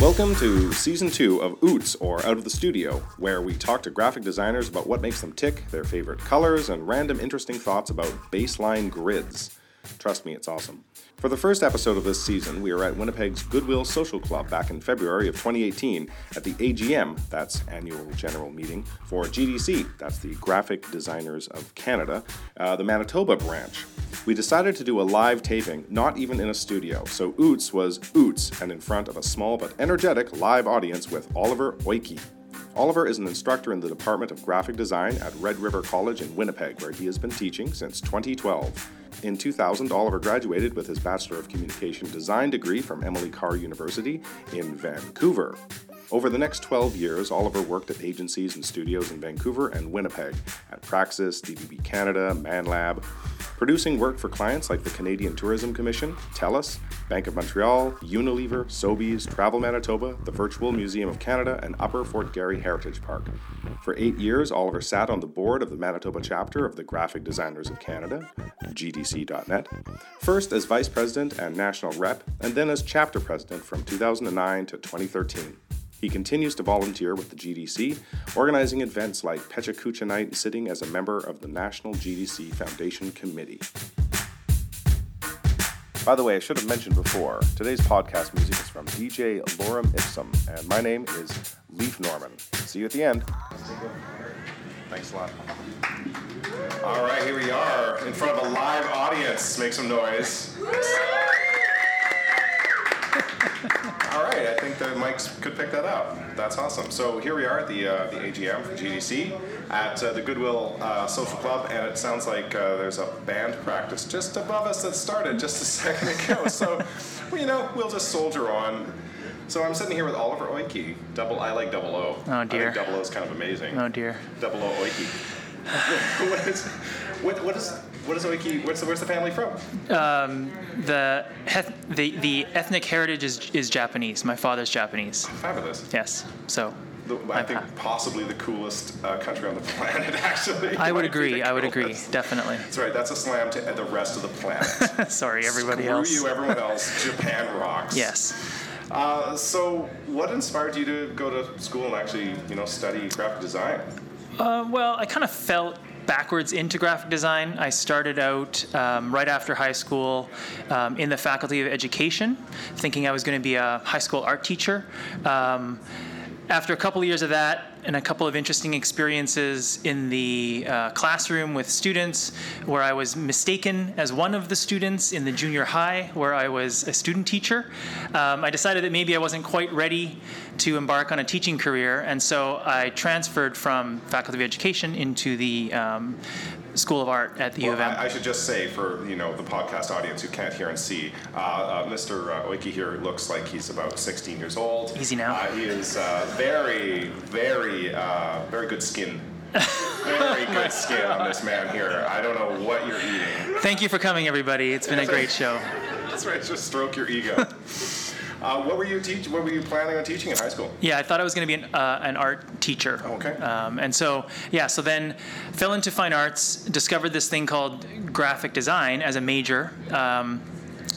Welcome to season two of OOTS or Out of the Studio, where we talk to graphic designers about what makes them tick, their favorite colors, and random interesting thoughts about baseline grids. Trust me, it's awesome. For the first episode of this season, we are at Winnipeg's Goodwill Social Club back in February of 2018 at the AGM, that's Annual General Meeting, for GDC, that's the Graphic Designers of Canada, uh, the Manitoba branch. We decided to do a live taping, not even in a studio, so OOTS was OOTS and in front of a small but energetic live audience with Oliver Oike. Oliver is an instructor in the Department of Graphic Design at Red River College in Winnipeg, where he has been teaching since 2012. In 2000, Oliver graduated with his Bachelor of Communication Design degree from Emily Carr University in Vancouver. Over the next 12 years, Oliver worked at agencies and studios in Vancouver and Winnipeg at Praxis, DDB Canada, ManLab, producing work for clients like the Canadian Tourism Commission, TELUS, Bank of Montreal, Unilever, Sobeys, Travel Manitoba, the Virtual Museum of Canada, and Upper Fort Garry Heritage Park. For eight years, Oliver sat on the board of the Manitoba chapter of the Graphic Designers of Canada, GDC.net, first as vice president and national rep, and then as chapter president from 2009 to 2013. He continues to volunteer with the GDC, organizing events like Pecha Kucha Night and sitting as a member of the National GDC Foundation Committee. By the way, I should have mentioned before, today's podcast music is from DJ Lorem Ipsum, and my name is Leif Norman. See you at the end. Thanks a lot. All right, here we are in front of a live audience. Make some noise. All right, I think the mics could pick that up. That's awesome. So here we are at the uh, the AGM for GDC at uh, the Goodwill uh, Social Club, and it sounds like uh, there's a band practice just above us that started just a second ago. so, well, you know, we'll just soldier on. So I'm sitting here with Oliver Oike. Double, I like double O. Oh, dear. I think double O is kind of amazing. Oh dear. Double O Oike. what is what, what is what is Oike? What's the, where's the family from? Um, the, heth- the the ethnic heritage is, is Japanese. My father's Japanese. Fabulous. Yes. So The, I think possibly the coolest uh, country on the planet. Actually, I would agree. I would agree. Definitely. That's right. That's a slam to the rest of the planet. Sorry, everybody Screw else. you, everyone else. Japan rocks. Yes. Uh, so, what inspired you to go to school and actually, you know, study graphic design? Uh, well, I kind of felt backwards into graphic design. I started out um, right after high school um, in the Faculty of Education, thinking I was going to be a high school art teacher. Um, after a couple of years of that and a couple of interesting experiences in the uh, classroom with students, where I was mistaken as one of the students in the junior high, where I was a student teacher, um, I decided that maybe I wasn't quite ready to embark on a teaching career, and so I transferred from Faculty of Education into the um, School of Art at the U of M. I, I should just say for you know the podcast audience who can't hear and see, uh, uh, Mr. Uh, Oike here looks like he's about 16 years old. Easy now. Uh, he is uh, very, very, uh, very good skin. very good skin on this man here. I don't know what you're eating. Thank you for coming, everybody. It's been a great show. That's right. Just stroke your ego. Uh, what were you teach? What were you planning on teaching in high school? Yeah, I thought I was going to be an, uh, an art teacher. Okay. Um, and so, yeah, so then fell into fine arts, discovered this thing called graphic design as a major, um,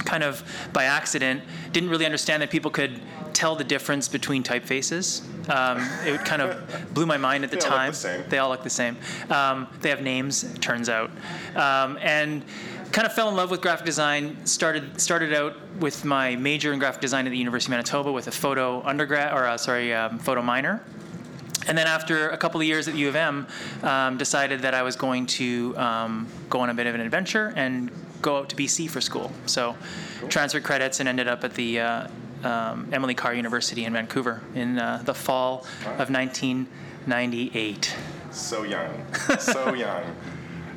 kind of by accident. Didn't really understand that people could tell the difference between typefaces. Um, it kind of blew my mind at the They all look time. the same. They all look the same. Um, they have names, turns out. Um, and kind of fell in love with graphic design. Started started out with my major in graphic design at the University of Manitoba with a photo undergrad, or uh, sorry, um, photo minor. And then after a couple of years at U of M, um, decided that I was going to um, go on a bit of an adventure and go out to BC for school. So transferred credits and ended up at the uh, um, Emily Carr University in Vancouver in uh, the fall of 1998. So young, so young.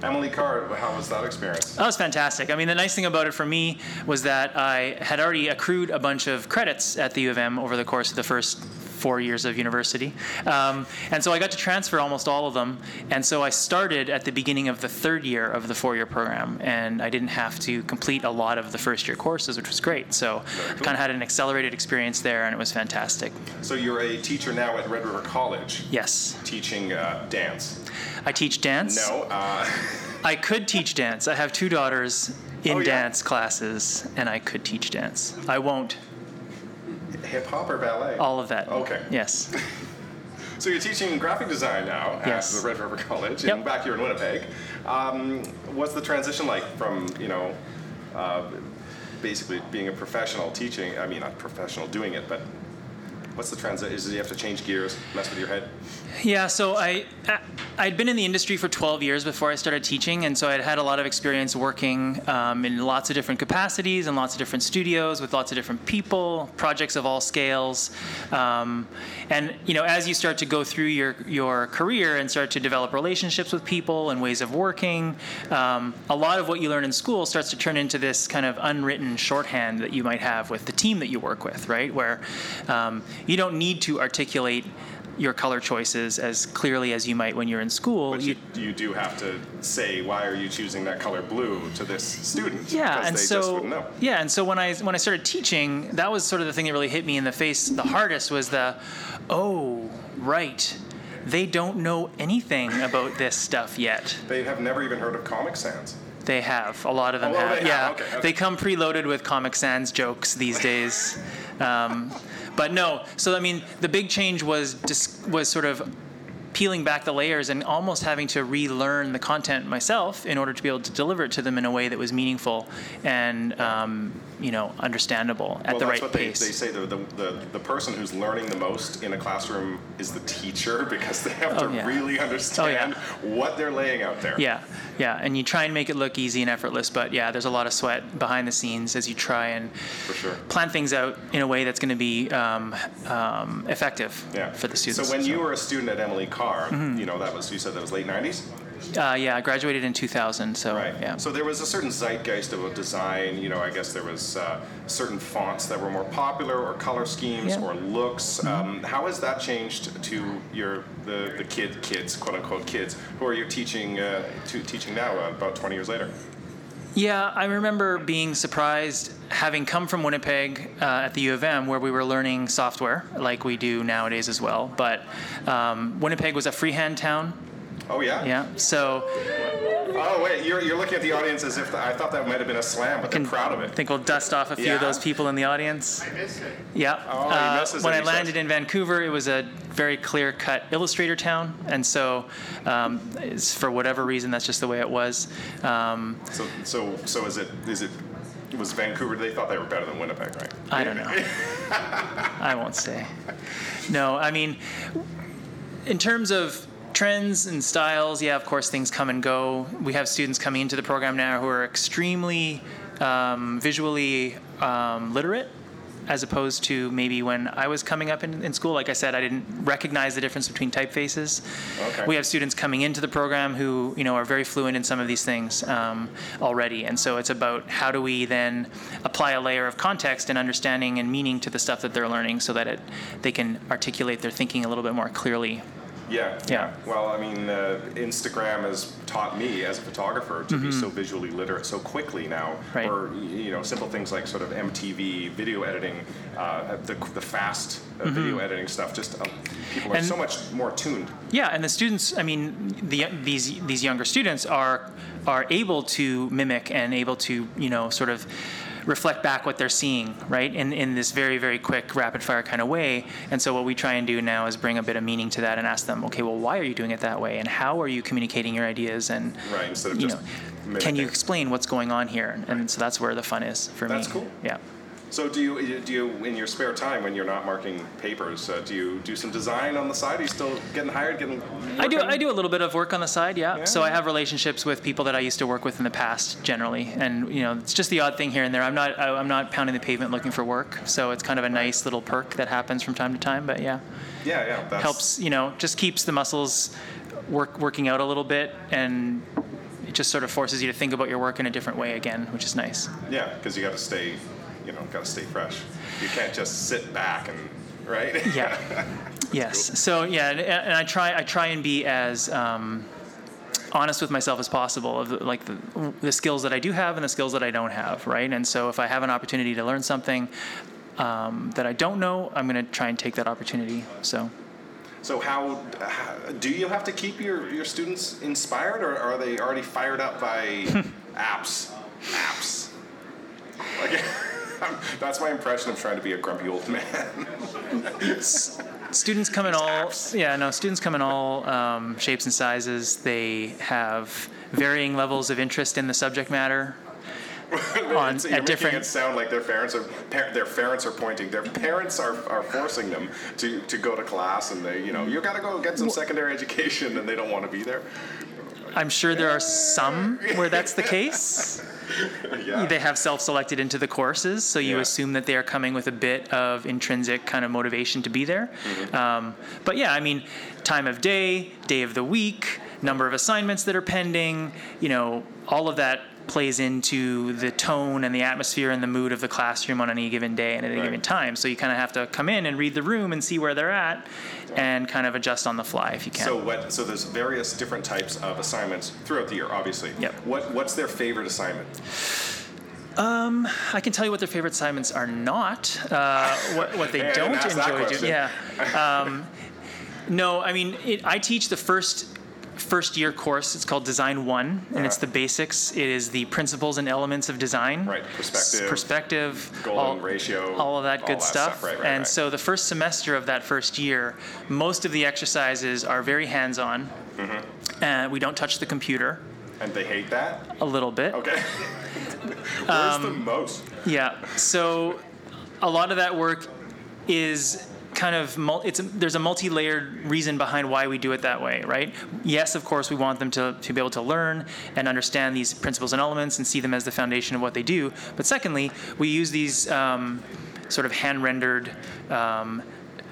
Emily Carr, how was that experience? That was fantastic. I mean, the nice thing about it for me was that I had already accrued a bunch of credits at the U of M over the course of the first four years of university. Um, and so I got to transfer almost all of them. And so I started at the beginning of the third year of the four year program. And I didn't have to complete a lot of the first year courses, which was great. So I cool. kind of had an accelerated experience there, and it was fantastic. So you're a teacher now at Red River College, Yes. teaching uh, dance. I teach dance. No, uh, I could teach dance. I have two daughters in Oh, yeah? dance classes, and I could teach dance. I won't. Hip hop or ballet? All of that. Okay. Yes. So you're teaching graphic design now Yes. at the Red River College, Yep. and back here in Winnipeg. Um, what's the transition like from you know, uh, basically being a professional teaching? I mean, not professional doing it, but what's the transition? Is you have to change gears, mess with your head? Yeah, so I I'd been in the industry for 12 years before I started teaching, and so I'd had a lot of experience working um, in lots of different capacities and lots of different studios with lots of different people, projects of all scales, um, and you know as you start to go through your your career and start to develop relationships with people and ways of working, um, a lot of what you learn in school starts to turn into this kind of unwritten shorthand that you might have with the team that you work with, right? Where um, you don't need to articulate your color choices as clearly as you might when you're in school. But you, you do have to say why are you choosing that color blue to this student? yeah, and they so yeah, and so when I when I started teaching, that was sort of the thing that really hit me in the face the hardest was the, oh right, they don't know anything about this stuff yet. They have never even heard of Comic Sans. They have a lot of them Oh, have. they have, yeah, okay, okay. they come preloaded with Comic Sans jokes these days. um, but no, so I mean, the big change was dis- was sort of peeling back the layers and almost having to relearn the content myself in order to be able to deliver it to them in a way that was meaningful and um, you know understandable at well, the that's right what pace. They, they say the, the, the, the person who's learning the most in a classroom is the teacher because they have Oh, to yeah. really understand what they're laying out there. Yeah, yeah, and you try and make it look easy and effortless, but yeah, there's a lot of sweat behind the scenes as you try and sure. plan things out in a way that's going to be um, um, effective Yeah. for the students. So when you were a student at Emily Carr, Mm-hmm. you know that was you said that was late '90s, uh, yeah, I graduated in 2000, so right? yeah. So there was a certain zeitgeist of a design. You know, I guess there was uh, certain fonts that were more popular, or color schemes, Yeah. Mm-hmm. or looks. Um, how has that changed to your the, the kid kids, quote unquote kids, who are you teaching uh, to teaching now uh, about 20 years later? Yeah, I remember being surprised having come from Winnipeg uh, at the U of M, where we were learning software like we do nowadays as well. But um, Winnipeg was a freehand town. Oh yeah. Yeah, so Oh wait, you're, you're looking at the audience as if I thought that might have been a slam, but they're proud of I it. think we'll dust off a few Yeah? of those people in the audience. I miss it. Yeah. Oh, he Uh, misses when it, I landed says. in Vancouver, it was a very clear-cut illustrator town, and so um, it's, for whatever reason, that's just the way it was. Um, So so so is it is it was Vancouver? They thought they were better than Winnipeg, right? I don't know. I won't say. No, I mean, in terms of trends and styles, yeah, of course, things come and go. We have students coming into the program now who are extremely um, visually um, literate. As opposed to maybe when I was coming up in, in school, like I said, I didn't recognize the difference between typefaces. Okay. We have students coming into the program who, you know, are very fluent in some of these things um, already, and so it's about how do we then apply a layer of context and understanding and meaning to the stuff that they're learning, so that it they can articulate their thinking a little bit more clearly. Yeah, Yeah. Well, I mean, uh, Instagram has taught me as a photographer to be so visually literate so quickly now. Mm-hmm. Right. Or you know, simple things like sort of MTV video editing, uh, the the fast uh, video editing stuff. Just uh, people are Mm-hmm. And- so much more tuned. Yeah, and the students, I mean, the, these these younger students are are able to mimic and able to, you know, sort of reflect back what they're seeing, right? In in this very very quick rapid fire kind of way. And so what we try and do now is bring a bit of meaning to that and ask them, okay, well, why are you doing it that way, and how are you communicating your ideas, and Right, instead of you just know, can you explain what's going on here? And so that's where the fun is for me. That's cool. Yeah. So do you do you in your spare time when you're not marking papers? Uh, do you do some design on the side? Are you still getting hired? Getting I do. I do a little bit of work on the side, yeah. Yeah. So I have relationships with people that I used to work with in the past, generally, and you know, it's just the odd thing here and there. I'm not. I- I'm not pounding the pavement looking for work, so it's kind of a nice little perk that happens from time to time. But yeah, Yeah, yeah. That's, helps. You know, just keeps the muscles work working out a little bit, and it just sort of forces you to think about your work in a different way again, which is nice. Yeah, because you got to stay, you know, got to stay fresh. You can't just sit back and right. Yeah. yes. So yeah, and, and I try I try and be as um, honest with myself as possible of like the, the skills that I do have and the skills that I don't have, right? And so if I have an opportunity to learn something um, that I don't know, I'm going to try and take that opportunity. So. So how, how do you have to keep your, your students inspired, or are they already fired up by apps? Apps. Like, That's my impression of trying to be a grumpy old man. students come in all yeah no students come in all um, shapes and sizes they have varying levels of interest in the subject matter on You're at different it sound like their parents are par- their parents are pointing. Their parents are, are forcing them to, to go to class, and they you know you got to go get some secondary education, and they don't want to be there. i'm sure there are some where that's the case Yeah. they have self-selected into the courses so you Yeah. assume that they are coming with a bit of intrinsic kind of motivation to be there um, but yeah i mean time of day day of the week number of assignments that are pending you know all of that plays into the tone and the atmosphere and the mood of the classroom on any given day and at any Right. given time so you kind of have to come in and read the room and see where they're at and kind of adjust on the fly if you can So what? So there's various different types of assignments throughout the year, obviously. Yep. What What's their favorite assignment? Um, I can tell you what their favorite assignments are not, uh, what, what they Hey, don't enjoy doing. Yeah. Um, no, I mean, it, I teach the first first year course. It's called Design One, and it's the basics. It is the principles and elements of design. Right, perspective, perspective, golden all, ratio, all of that all good that stuff. stuff, right, right, and right. so the first semester of that first year, most of the exercises are very hands-on. Mm-hmm. Uh, we don't touch the computer And they hate that. a little bit. Okay. Where's Um, the most? Yeah. So a lot of that work is kind of it's a, there's a multi-layered reason behind why we do it that way, right? Yes, of course, we want them to, to be able to learn and understand these principles and elements and see them as the foundation of what they do. But secondly, we use these um, sort of hand-rendered. Um,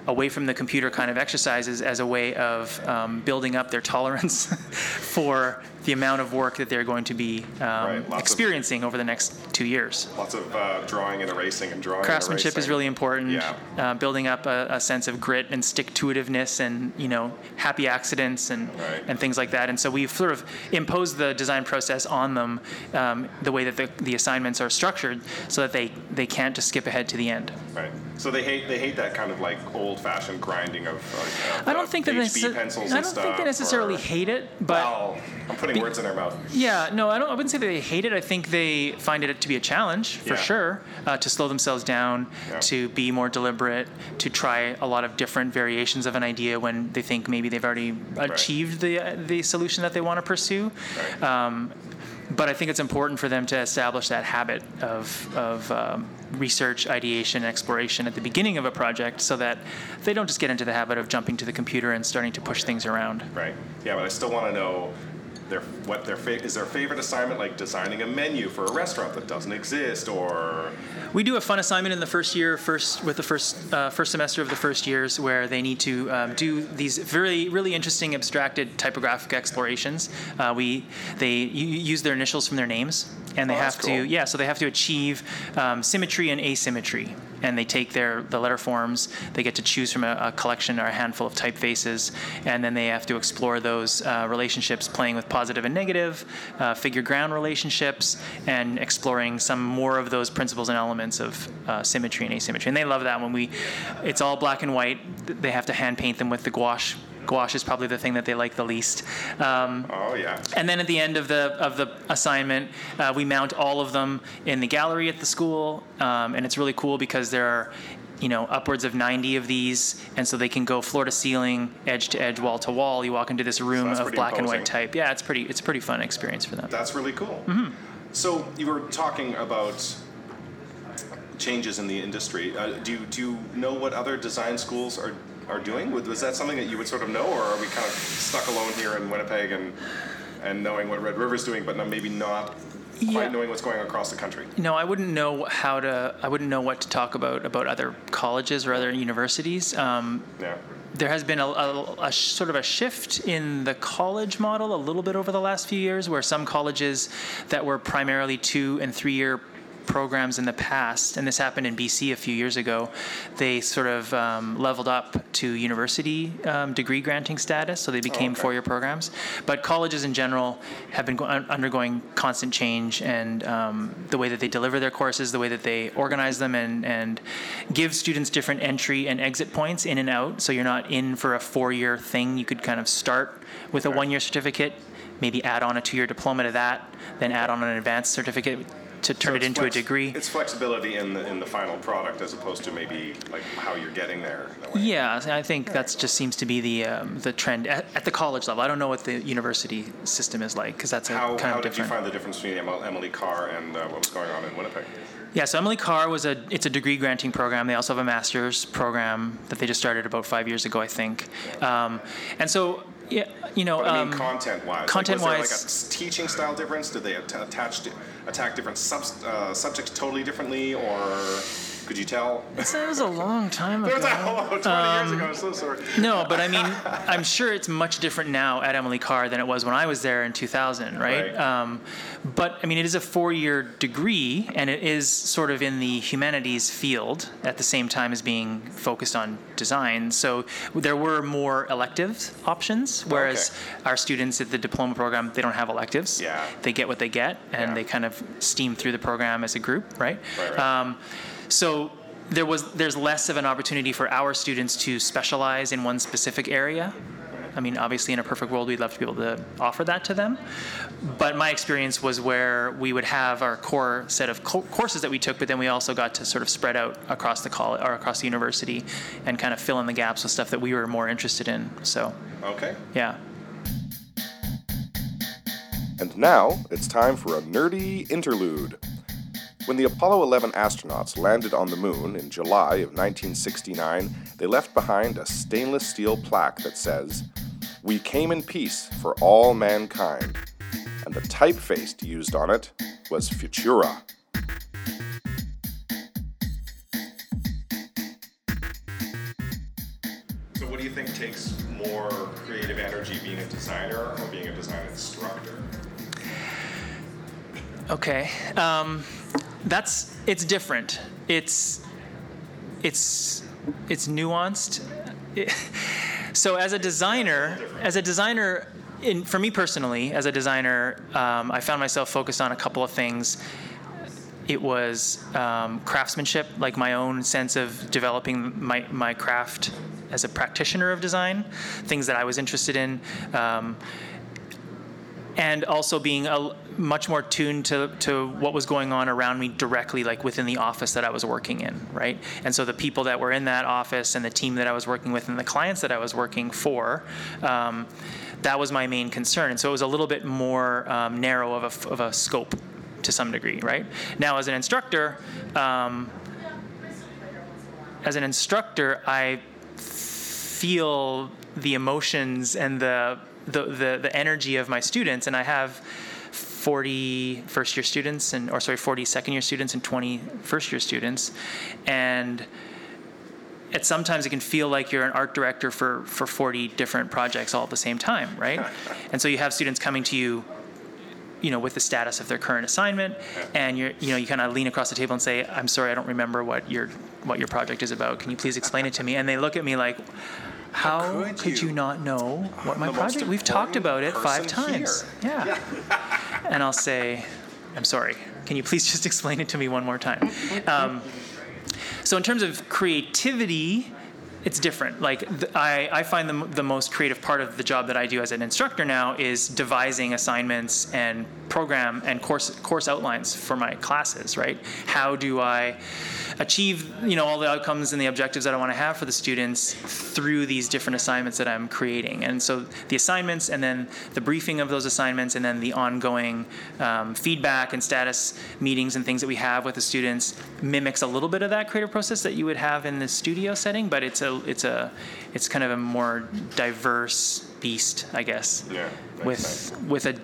away from the computer kind of exercises as a way of um, building up their tolerance for the amount of work that they're going to be um, Right, lots of- experiencing over the next two years. Lots of uh, drawing and erasing and drawing. Craftsmanship is really important. Yeah. Uh, building up a, a sense of grit and stick-to-itiveness, and you know, happy accidents and Right. and things like that. And so we've sort of imposed the design process on them, um, the way that the, the assignments are structured, so that they they can't just skip ahead to the end. Right. So they hate they hate that kind of like old-fashioned grinding of. of I don't think that pencils I don't think they necessarily hate it, but. Well, I'm putting words in their mouth. Yeah, no, I don't. I wouldn't say that they hate it. I think they find it to be a challenge for Yeah. sure, uh, to slow themselves down, Yeah. to be more deliberate, to try a lot of different variations of an idea when they think maybe they've already achieved the uh, the solution that they want to pursue. Right. Um, but I think it's important for them to establish that habit of of um, research, ideation, exploration at the beginning of a project, so that they don't just get into the habit of jumping to the computer and starting to push things around. Right. Yeah, but I still want to know their what their fa- is their favorite assignment like designing a menu for a restaurant that doesn't exist or We do a fun assignment in the first year, first with the first uh, first semester of the first years, where they need to um, do these very really interesting abstracted typographic explorations. Uh, we they use their initials from their names, and they Oh, have that's to yeah, so they have to achieve um, symmetry and asymmetry, and they take their the letter forms. They get to choose from a, a collection or a handful of typefaces, and then they have to explore those uh, relationships, playing with positive and negative, uh, figure ground relationships, and exploring some more of those principles and elements of uh, symmetry and asymmetry. And they love that when we, it's all black and white. They have to hand paint them with the gouache. Gouache is probably the thing that they like the least. Um, oh yeah. and then at the end of the of the assignment, uh, we mount all of them in the gallery at the school, um, and it's really cool because there are, you know, upwards of 90 of these, and so they can go floor to ceiling, edge to edge, wall to wall. You walk into this room that's of black and white type. Yeah, it's pretty it's a pretty fun experience for them. That's really cool. Mm-hmm. So you were talking about changes in the industry. Uh, do you, do you know what other design schools are are doing? Was was that something that you would sort of know, or are we kind of stuck alone here in Winnipeg and and knowing what Red River's doing, but maybe not Yeah. quite knowing what's going on across the country? No, I wouldn't know how to. I wouldn't know what to talk about about other colleges or other universities. Um, Yeah. there has been a, a, a sort of a shift in the college model a little bit over the last few years, where some colleges that were primarily two and three year programs in the past, and this happened in BC a few years ago, they sort of um, leveled up to university um, degree granting status, so they became okay. four year programs. But colleges in general have been go- undergoing constant change, and um, the way that they deliver their courses, the way that they organize them, and, and give students different entry and exit points in and out. So you're not in for a four year thing. You could kind of start with a one year certificate, maybe add on a two year diploma to that, then add on an advanced certificate to turn So it into flex- a degree. It's flexibility in the in the final product as opposed to maybe like how you're getting there. in. Yeah, I think that just seems to be the um, the trend at, at the college level. I don't know what the university system is like because that's a How, kind how of different. How did you find the difference between Emily Carr and uh, what was going on in Winnipeg? Yeah, so Emily Carr was a it's a degree granting program. They also have a master's program that they just started about five years ago, I think. Um, and so yeah, you know, But I um, content-wise. content-wise- like, was there like a teaching style difference? Did they at- attach attack different subs- uh, subjects totally differently, or could you tell? that was a long time ago. It was like, oh, 20 years ago. I'm so sorry. No, but I mean, I'm sure it's much different now at Emily Carr than it was when I was there in 2000, right? Right. Um, but I mean, it is a four-year degree, and it is sort of in the humanities field at the same time as being focused on design. So there were more elective options, whereas our students at the diploma program they don't have electives. Yeah. They get what they get, and Yeah. they kind of steam through the program as a group, right? Right, right. Um, so there was there's less of an opportunity for our students to specialize in one specific area. I mean, obviously, in a perfect world, we'd love to be able to offer that to them. But my experience was where we would have our core set of co- courses that we took, but then we also got to sort of spread out across the college or across the university and kind of fill in the gaps with stuff that we were more interested in. So, Okay. yeah. And now it's time for a nerdy interlude. When the Apollo 11 astronauts landed on the moon in July of 1969, they left behind a stainless steel plaque that says, We came in peace for all mankind. And the typeface used on it was Futura. So, what do you think takes more creative energy, being a designer or being a design instructor? Okay. Um, that's it's different. It's it's it's nuanced. So as a designer, as a designer, in, for me personally, as a designer, um, I found myself focused on a couple of things. It was um, craftsmanship, like my own sense of developing my, my craft as a practitioner of design, things that I was interested in. Um, and also being a, much more tuned to, to what was going on around me directly, like within the office that I was working in, right? And so the people that were in that office and the team that I was working with and the clients that I was working for, um, that was my main concern. And so it was a little bit more um, narrow of a, of a scope to some degree, right? Now, as an instructor, um, as an instructor, I feel the emotions and the, the, the, the energy of my students, and I have 40 first year students, and or sorry, 40 second year students and 20 first year students, and it sometimes it can feel like you're an art director for for 40 different projects all at the same time, right? and so you have students coming to you you know, with the status of their current assignment, and you're, you know, you kind of lean across the table and say, "I'm sorry, I don't remember what your what your project is about. Can you please explain it to me?" And they look at me like, "How could could, you? you? not know what my project? We've talked about it five times." Yeah. and I'll say, "I'm sorry. Can you please just explain it to me one more time?" Um, so in terms of creativity, it's different. Like I, I find the, m- the most creative part of the job that I do as an instructor now is devising assignments and program and course course outlines for my classes. Right? How do I achieve you know all the outcomes and the objectives that I want to have for the students through these different assignments that I'm creating? And so the assignments and then the briefing of those assignments and then the ongoing um, feedback and status meetings and things that we have with the students mimics a little bit of that creative process that you would have in the studio setting, but it's a it's a it's kind of a more diverse beast, I guess. Yeah, With sense. with a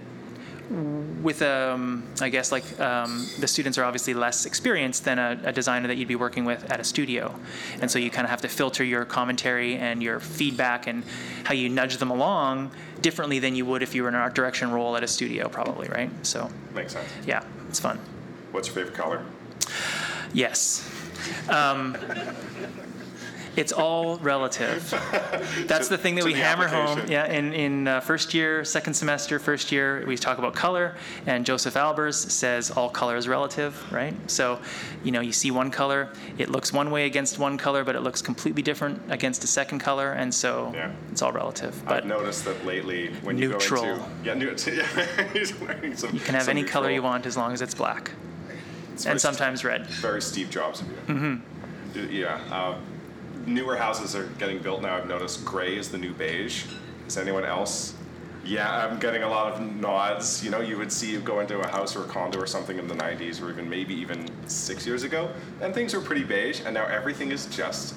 with um, I guess like um, the students are obviously less experienced than a, a designer that you'd be working with at a studio, and so you kind of have to filter your commentary and your feedback and how you nudge them along differently than you would if you were in an art direction role at a studio, probably, right? So Makes sense. yeah, it's fun. What's your favorite color? Yes. Um, it's all relative. That's the thing that we hammer home. Yeah, in, in uh, first year, second semester, first year, we talk about color, and Josef Albers says all color is relative, right? So, you know, you see one color, it looks one way against one color, but it looks completely different against a second color, and so Yeah. it's all relative. But I've noticed that lately when Neutral. you go into yeah, neut- yeah he's wearing some. you can have any color you want as long as it's black. and sometimes red. Very Steve Jobs of you. Mm-hmm. Yeah. Uh, newer houses are getting built now. I've noticed gray is the new beige. Is anyone else? Yeah, I'm getting a lot of nods. You know, you would see you go into a house or a condo or something in the 90s, or even maybe even six years ago, and things were pretty beige, and now everything is just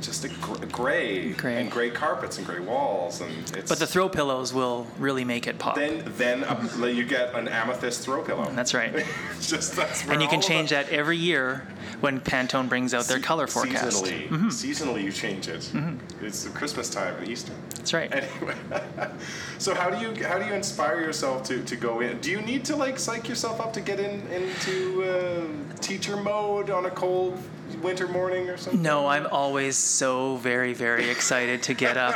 just a gr- gray, Gray. and gray carpets and gray walls, and it's. But the throw pillows will really make it pop. then then um, you get an amethyst throw pillow. That's right. Just that's And you can change that every year when Pantone brings out their Se- color forecast. Seasonally, Mm-hmm. seasonally you change it. It's Christmas time and Easter. That's right. Anyway, so how do you how do you inspire yourself to, to go in? Do you need to like psych yourself up to get in into uh, teacher mode on a cold winter morning or something? No, I'm always so very, very excited to get up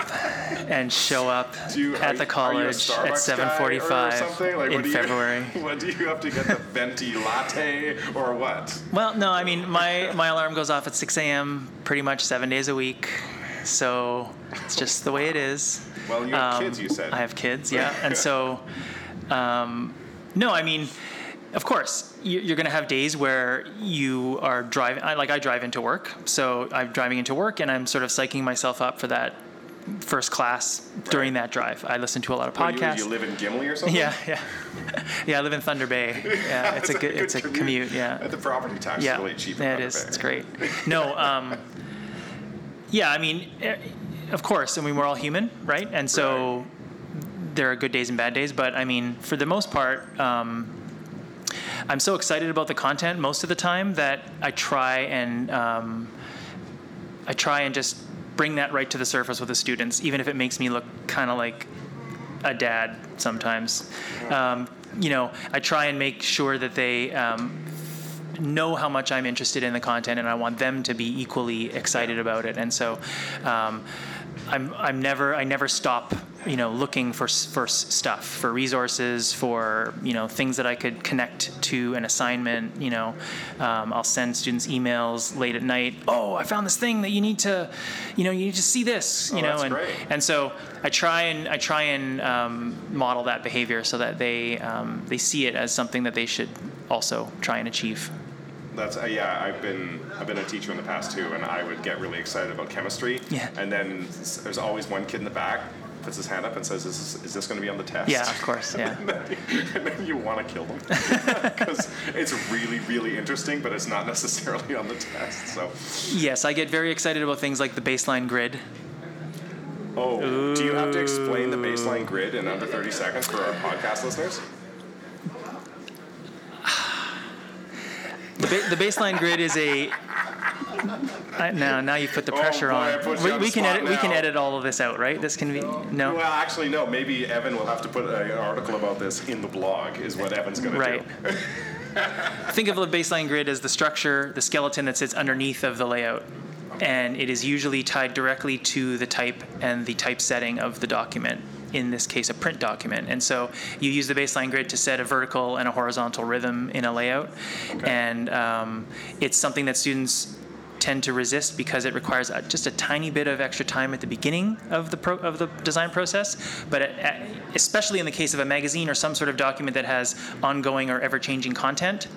and show up you, at the are you a college at Starbucks guy or 7:45 something? Like, in do you- February. What do you have to get the venti latte or what? Well, no, I mean my my alarm goes off at 6 a.m. pretty much seven days a week, so it's just the way it is. Well, you have Um, kids, you said. I have kids, yeah, and so, um, no, I mean, of course, you- you're going to have days where you are driving. Like I drive into work, so I'm driving into work, and I'm sort of psyching myself up for that first class during that drive. I listen to a lot of podcasts. you, you live in Gimli or something? yeah, yeah, yeah. I live in Thunder Bay. Yeah, it's a good, it's a commute. Yeah, The property tax yeah, is really cheap. yeah, it is. Bay. It's great. No, um, yeah, I mean, eh, of course. I mean, we're all human, right? And so there are good days and bad days. But I mean, for the most part, um, I'm so excited about the content most of the time that I try and um, I try and just bring that right to the surface with the students, even if it makes me look kind of like a dad sometimes. Um, you know, I try and make sure that they um, know how much I'm interested in the content, and I want them to be equally excited about it. And so, um, I'm I'm never I never stop you know looking for for stuff for resources for you know things that I could connect to an assignment. You know, um, I'll send students emails late at night. Oh, I found this thing that you need to, you know, you need to see this. You Oh, know, that's and great. and so I try and I try and um, model that behavior so that they um, they see it as something that they should also try and achieve. That's uh, yeah. I've been I've been a teacher in the past too, and I would get really excited about chemistry. Yeah. And then there's always one kid in the back puts his hand up and says, "Is this, is this going to be on the test?" Yeah, of course. Yeah. and then you want to kill them because it's really really interesting, but it's not necessarily on the test. So, Yes, I get very excited about things like the baseline grid. oh, do you have to explain the baseline grid in under 30 seconds for our podcast listeners? The, ba- the baseline grid is a. I, now, now you put the Oh, pressure boy, on. We, on we can edit. We can edit all of this out, right? This can be no. Well, actually, no. Maybe Evan will have to put an article about this in the blog. Is what Evan's going to do. Right. Think of the baseline grid as the structure, the skeleton that sits underneath of the layout. And it is usually tied directly to the type and the type setting of the document, in this case, a print document. And so you use the baseline grid to set a vertical and a horizontal rhythm in a layout. And um, it's something that students tend to resist because it requires just a tiny bit of extra time at the beginning of the pro, of the design process. But at, especially in the case of a magazine or some sort of document that has ongoing or ever-changing content,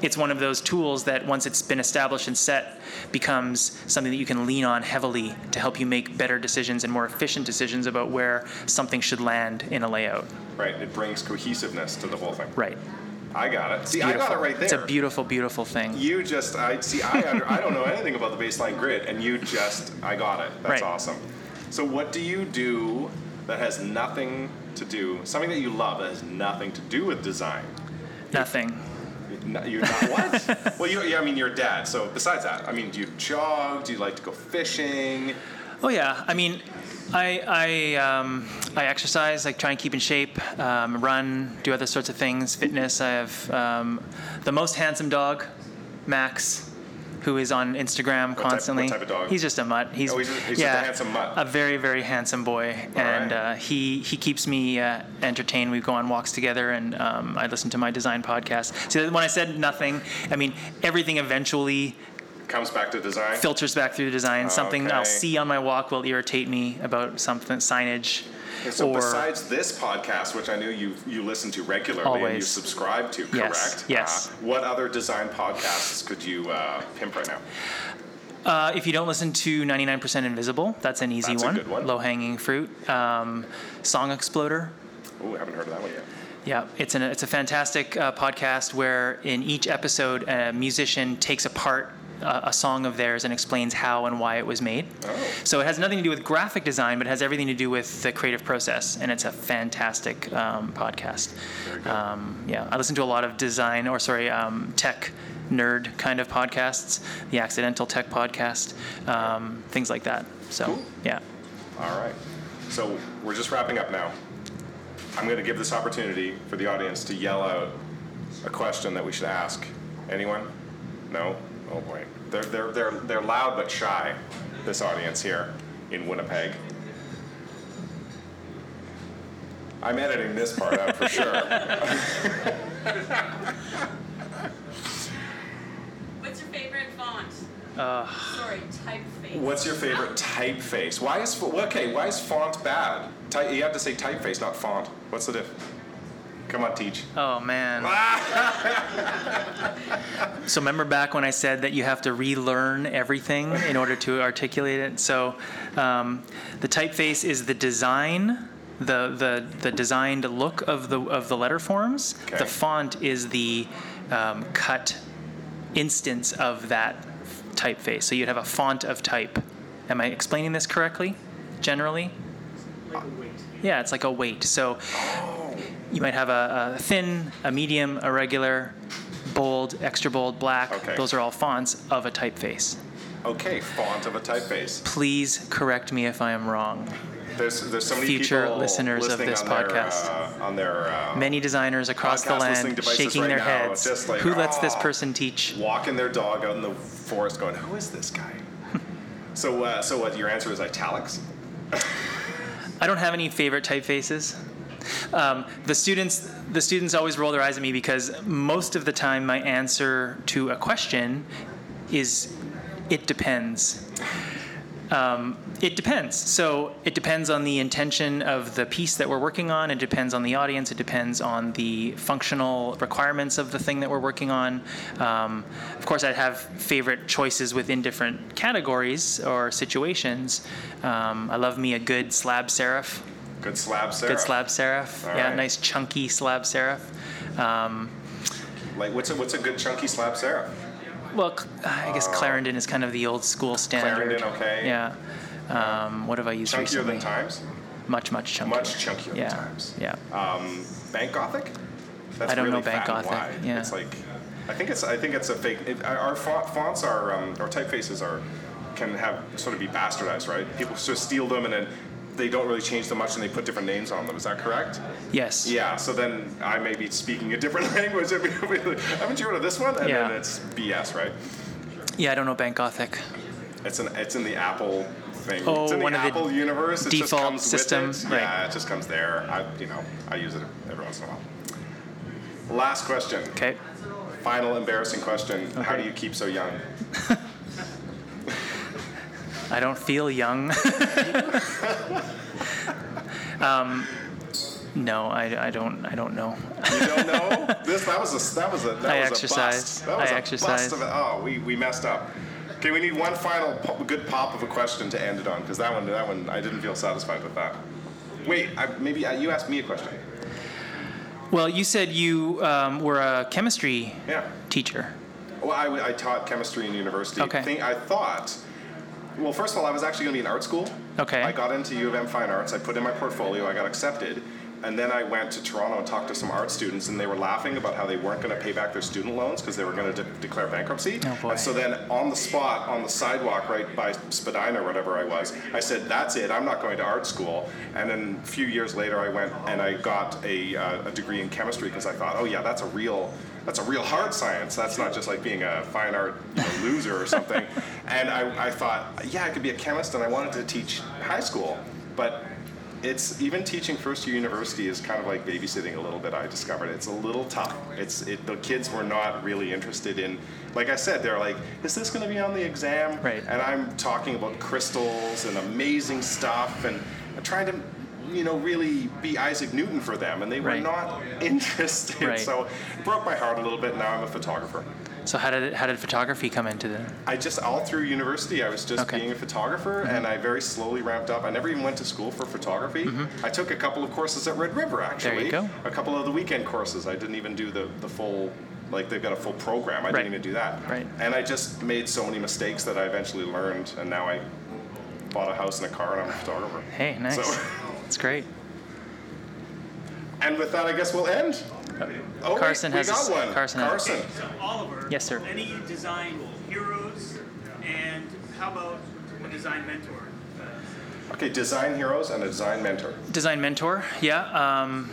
it's one of those tools that once it's been established and set becomes something that you can lean on heavily to help you make better decisions and more efficient decisions about where something should land in a layout. Right. It brings cohesiveness to the whole thing. Right. I got it. See, I got it right there. It's a beautiful, beautiful thing. You just, I see. I under, I don't know anything about the baseline grid, and you just, I got it. That's Right. awesome. So, what do you do that has nothing to do, something that you love that has nothing to do with design? Nothing. No, You're not what? well, you, yeah, I mean, you're a dad. So, besides that, I mean, do you jog? Do you like to go fishing? Oh yeah, I mean, I I um, I exercise, like try and keep in shape, um, run, do other sorts of things, fitness. I have um, the most handsome dog, Max, who is on Instagram type- constantly. what type of dog? He's just a mutt. He's, Oh, he's just- he's just a handsome mutt. A very very handsome boy, and right. uh, he he keeps me uh, entertained. We go on walks together, and um, I listen to my design podcast. So when I said nothing, I mean everything eventually Comes back to design. filters back through the design. Something I'll see on my walk will irritate me about something signage. So or besides this podcast, which I know you you listen to regularly and you subscribe to, correct? yes. Uh, what other design podcasts could you uh, pimp right now? uh, if you don't listen to 99% Invisible, that's an easy That's a one. good one. Low hanging fruit. Um, Song Exploder. Oh, I haven't heard of that one yet. Yeah, it's an it's a fantastic uh, podcast where in each episode a musician takes apart a song of theirs and explains how and why it was made. Oh. So it has nothing to do with graphic design, but it has everything to do with the creative process, and it's a fantastic um, podcast. Um, yeah, I listen to a lot of design or sorry, um, tech nerd kind of podcasts, the Accidental Tech Podcast, um, things like that. So Cool. yeah. All right. So we're just wrapping up now. I'm going to give this opportunity for the audience to yell out a question that we should ask. Anyone? No? Oh boy. They're, they're, they're, they're loud but shy, this audience here in Winnipeg. I'm editing this part out for sure. What's your favorite font? Uh, Sorry, typeface. What's your favorite typeface? Why is okay? Why is font bad? Ty- you have to say typeface, not font. What's the diff? Come on, teach. oh man. So remember back when I said that you have to relearn everything in order to articulate it. So um, the typeface is the design, the the the designed look of the of the letter forms. Okay. The font is the um, cut instance of that typeface. So you'd have a font of type. Am I explaining this correctly? Generally. Yeah, it's like a weight. So you might have a, a thin, a medium, a regular, bold, extra bold, black. Okay. Those are all fonts of a typeface. Okay, font of a typeface. Please correct me if I am wrong. There's there's so many Future people listeners of this on their, podcast. uh, on their uh, Many designers across the land shaking right their now, heads. like, Who lets this "Oh." person teach? walking their dog out in the forest, going, "Who is this guy?" so uh, so what? Your answer is italics. I don't have any favorite typefaces. Um, the students, the students always roll their eyes at me because most of the time my answer to a question is, "It depends." Um, it depends. So it depends on the intention of the piece that we're working on. It depends on the audience. It depends on the functional requirements of the thing that we're working on. Um, of course, I'd have favorite choices within different categories or situations. Um, I love me a good slab serif. Good slab serif. Good slab serif. All yeah, right. nice chunky slab serif. Um, Like what's a what's a good chunky slab serif? well, I guess Clarendon is kind of the old school standard. Clarendon, okay. Yeah. Um, what have I used Chunkier recently? than Times. Much, much chunkier. Much chunkier yeah. than Times. Yeah. Um, Bank Gothic. That's I don't really know Bank Gothic, wide. yeah. It's like, I think it's I think it's a fake. It, our font, fonts are um, our typefaces are can have sort of be bastardized, right? People sort of steal them and then they don't really change them much and they put different names on them. Is that correct? Yes. Yeah. So then I may be speaking a different language. Haven't you heard of this one? And Yeah. then it's BS, right? Yeah, I don't know Bank Gothic. It's an it's in the Apple thing. Oh, it's in the one of the Apple universe. It just default comes system, it. right. Yeah, it just comes there. I you know I use it every once in a while. Last question. Okay. Final embarrassing question. Okay. How do you keep so young? I don't feel young. um, no, I, I don't. I don't know. You don't know? this that was a that was a that I was exercise. a bust. That was I a exercise. bust of it. Oh, we, we messed up. Okay, we need one final po- good pop of a question to end it on because that one that one I didn't feel satisfied with that. Wait, I, maybe I, you asked me a question. Well, you said you um, were a chemistry Yeah. teacher. Well, I, I taught chemistry in university. Okay. Think- I thought, well, first of all, I was actually going to be in art school. Okay. I got into U of M Fine Arts. I put in my portfolio. I got accepted. And then I went to Toronto and talked to some art students, and they were laughing about how they weren't going to pay back their student loans because they were going to de- declare bankruptcy. Oh, boy. And so then on the spot, on the sidewalk right by Spadina or whatever I was, I said, that's it, I'm not going to art school. And then a few years later, I went and I got a, uh, a degree in chemistry because I thought, oh yeah, that's a real, that's a real hard science. That's not just like being a fine art you know, loser or something. and I, I thought, yeah, I could be a chemist, and I wanted to teach high school. But it's even teaching first year university is kind of like babysitting a little bit. I discovered it's a little tough. It's it, the kids were not really interested in. Like I said, they're like, "Is this going to be on the exam?" Right. And I'm talking about crystals and amazing stuff and I'm trying to you know, really be Isaac Newton for them, and they were Right. not interested. Right. So it broke my heart a little bit. Now I'm a photographer. So how did how did photography come into the? I just all through university, I was just Okay. being a photographer, mm-hmm. and I very slowly ramped up. I never even went to school for photography. Mm-hmm. I took a couple of courses at Red River, actually. go. A couple of the weekend courses. I didn't even do the the full. Like they've got a full program. I Right. didn't even do that. Right. And I just made so many mistakes that I eventually learned, and now I bought a house and a car, and I'm a photographer. Hey, nice. So, That's great. and with that, I guess we'll end. Oh, Carson we has a got s- one. Carson has- Carson. So Oliver. Yes, sir. Any design heroes, and how about a design mentor? Okay, design heroes and a design mentor. Design mentor, yeah. Um,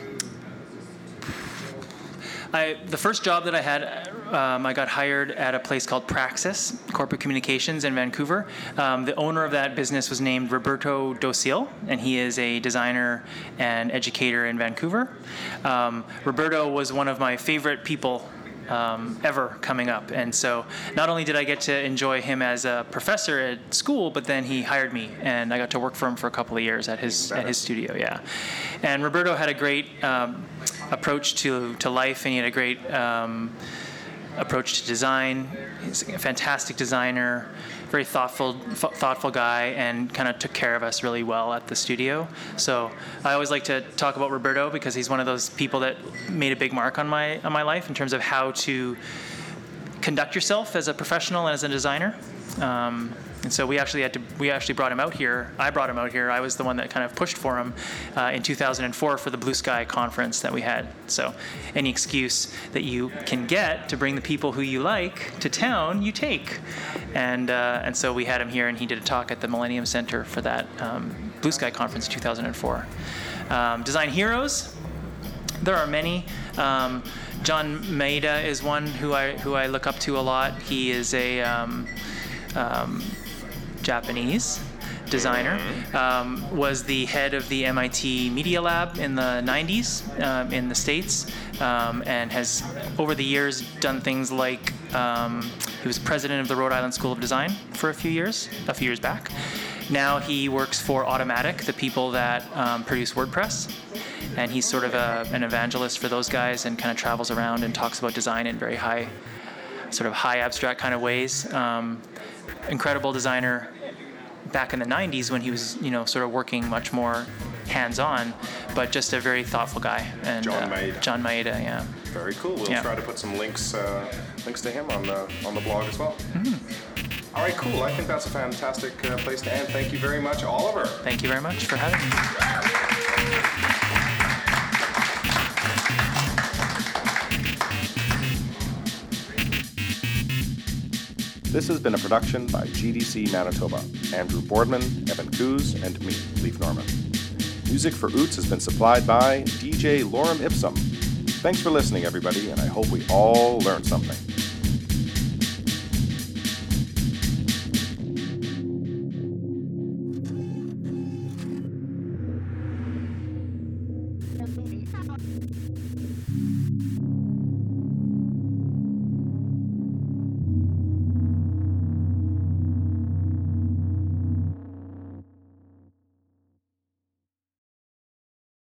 I the first job that I had, um, I got hired at a place called Praxis Corporate Communications in Vancouver. Um, the owner of that business was named Roberto Dosil, and he is a designer and educator in Vancouver. Um, Roberto was one of my favorite people um, ever coming up. And so not only did I get to enjoy him as a professor at school, but then he hired me and I got to work for him for a couple of years at his at his studio. Yeah, and Roberto had a great um, approach to to life, and he had a great. Um, approach to design. He's a fantastic designer, very thoughtful, th- thoughtful guy, and kind of took care of us really well at the studio. So I always like to talk about Roberto because he's one of those people that made a big mark on my on my life in terms of how to conduct yourself as a professional and as a designer. Um, and so we actually had to we actually brought him out here. I brought him out here. I was the one that kind of pushed for him uh, in 2004 for the Blue Sky conference that we had. So any excuse that you can get to bring the people who you like to town, you take. And uh, and so we had him here, and he did a talk at the Millennium Center for that um, Blue Sky conference in 2004. Um, Design heroes. There are many. Um, John Maeda is one who I who I look up to a lot. He is a um, Japanese designer. Um, was the head of the MIT Media Lab in the 90s um, in the states, um, and has over the years done things like um, he was president of the Rhode Island School of Design for a few years, a few years back. Now he works for Automattic, the people that um, produce WordPress and he's sort of a, an evangelist for those guys and kind of travels around and talks about design in very high sort of high abstract kind of ways um, incredible designer back in the 90s when he was you know sort of working much more hands-on but just a very thoughtful guy and John uh, Maeda. john maeda yeah Very cool. We'll Yeah. try to put some links uh, links to him on the on the blog as well. Mm-hmm. All right, cool. I think that's a fantastic uh, place to end. Thank you very much, Oliver. thank you very much for having me This has been a production by GDC Manitoba. Andrew Boardman, Evan Coos, and me, Leif Norman. Music for Oots has been supplied by DJ Lorem Ipsum. Thanks for listening, everybody, and I hope we all learned something.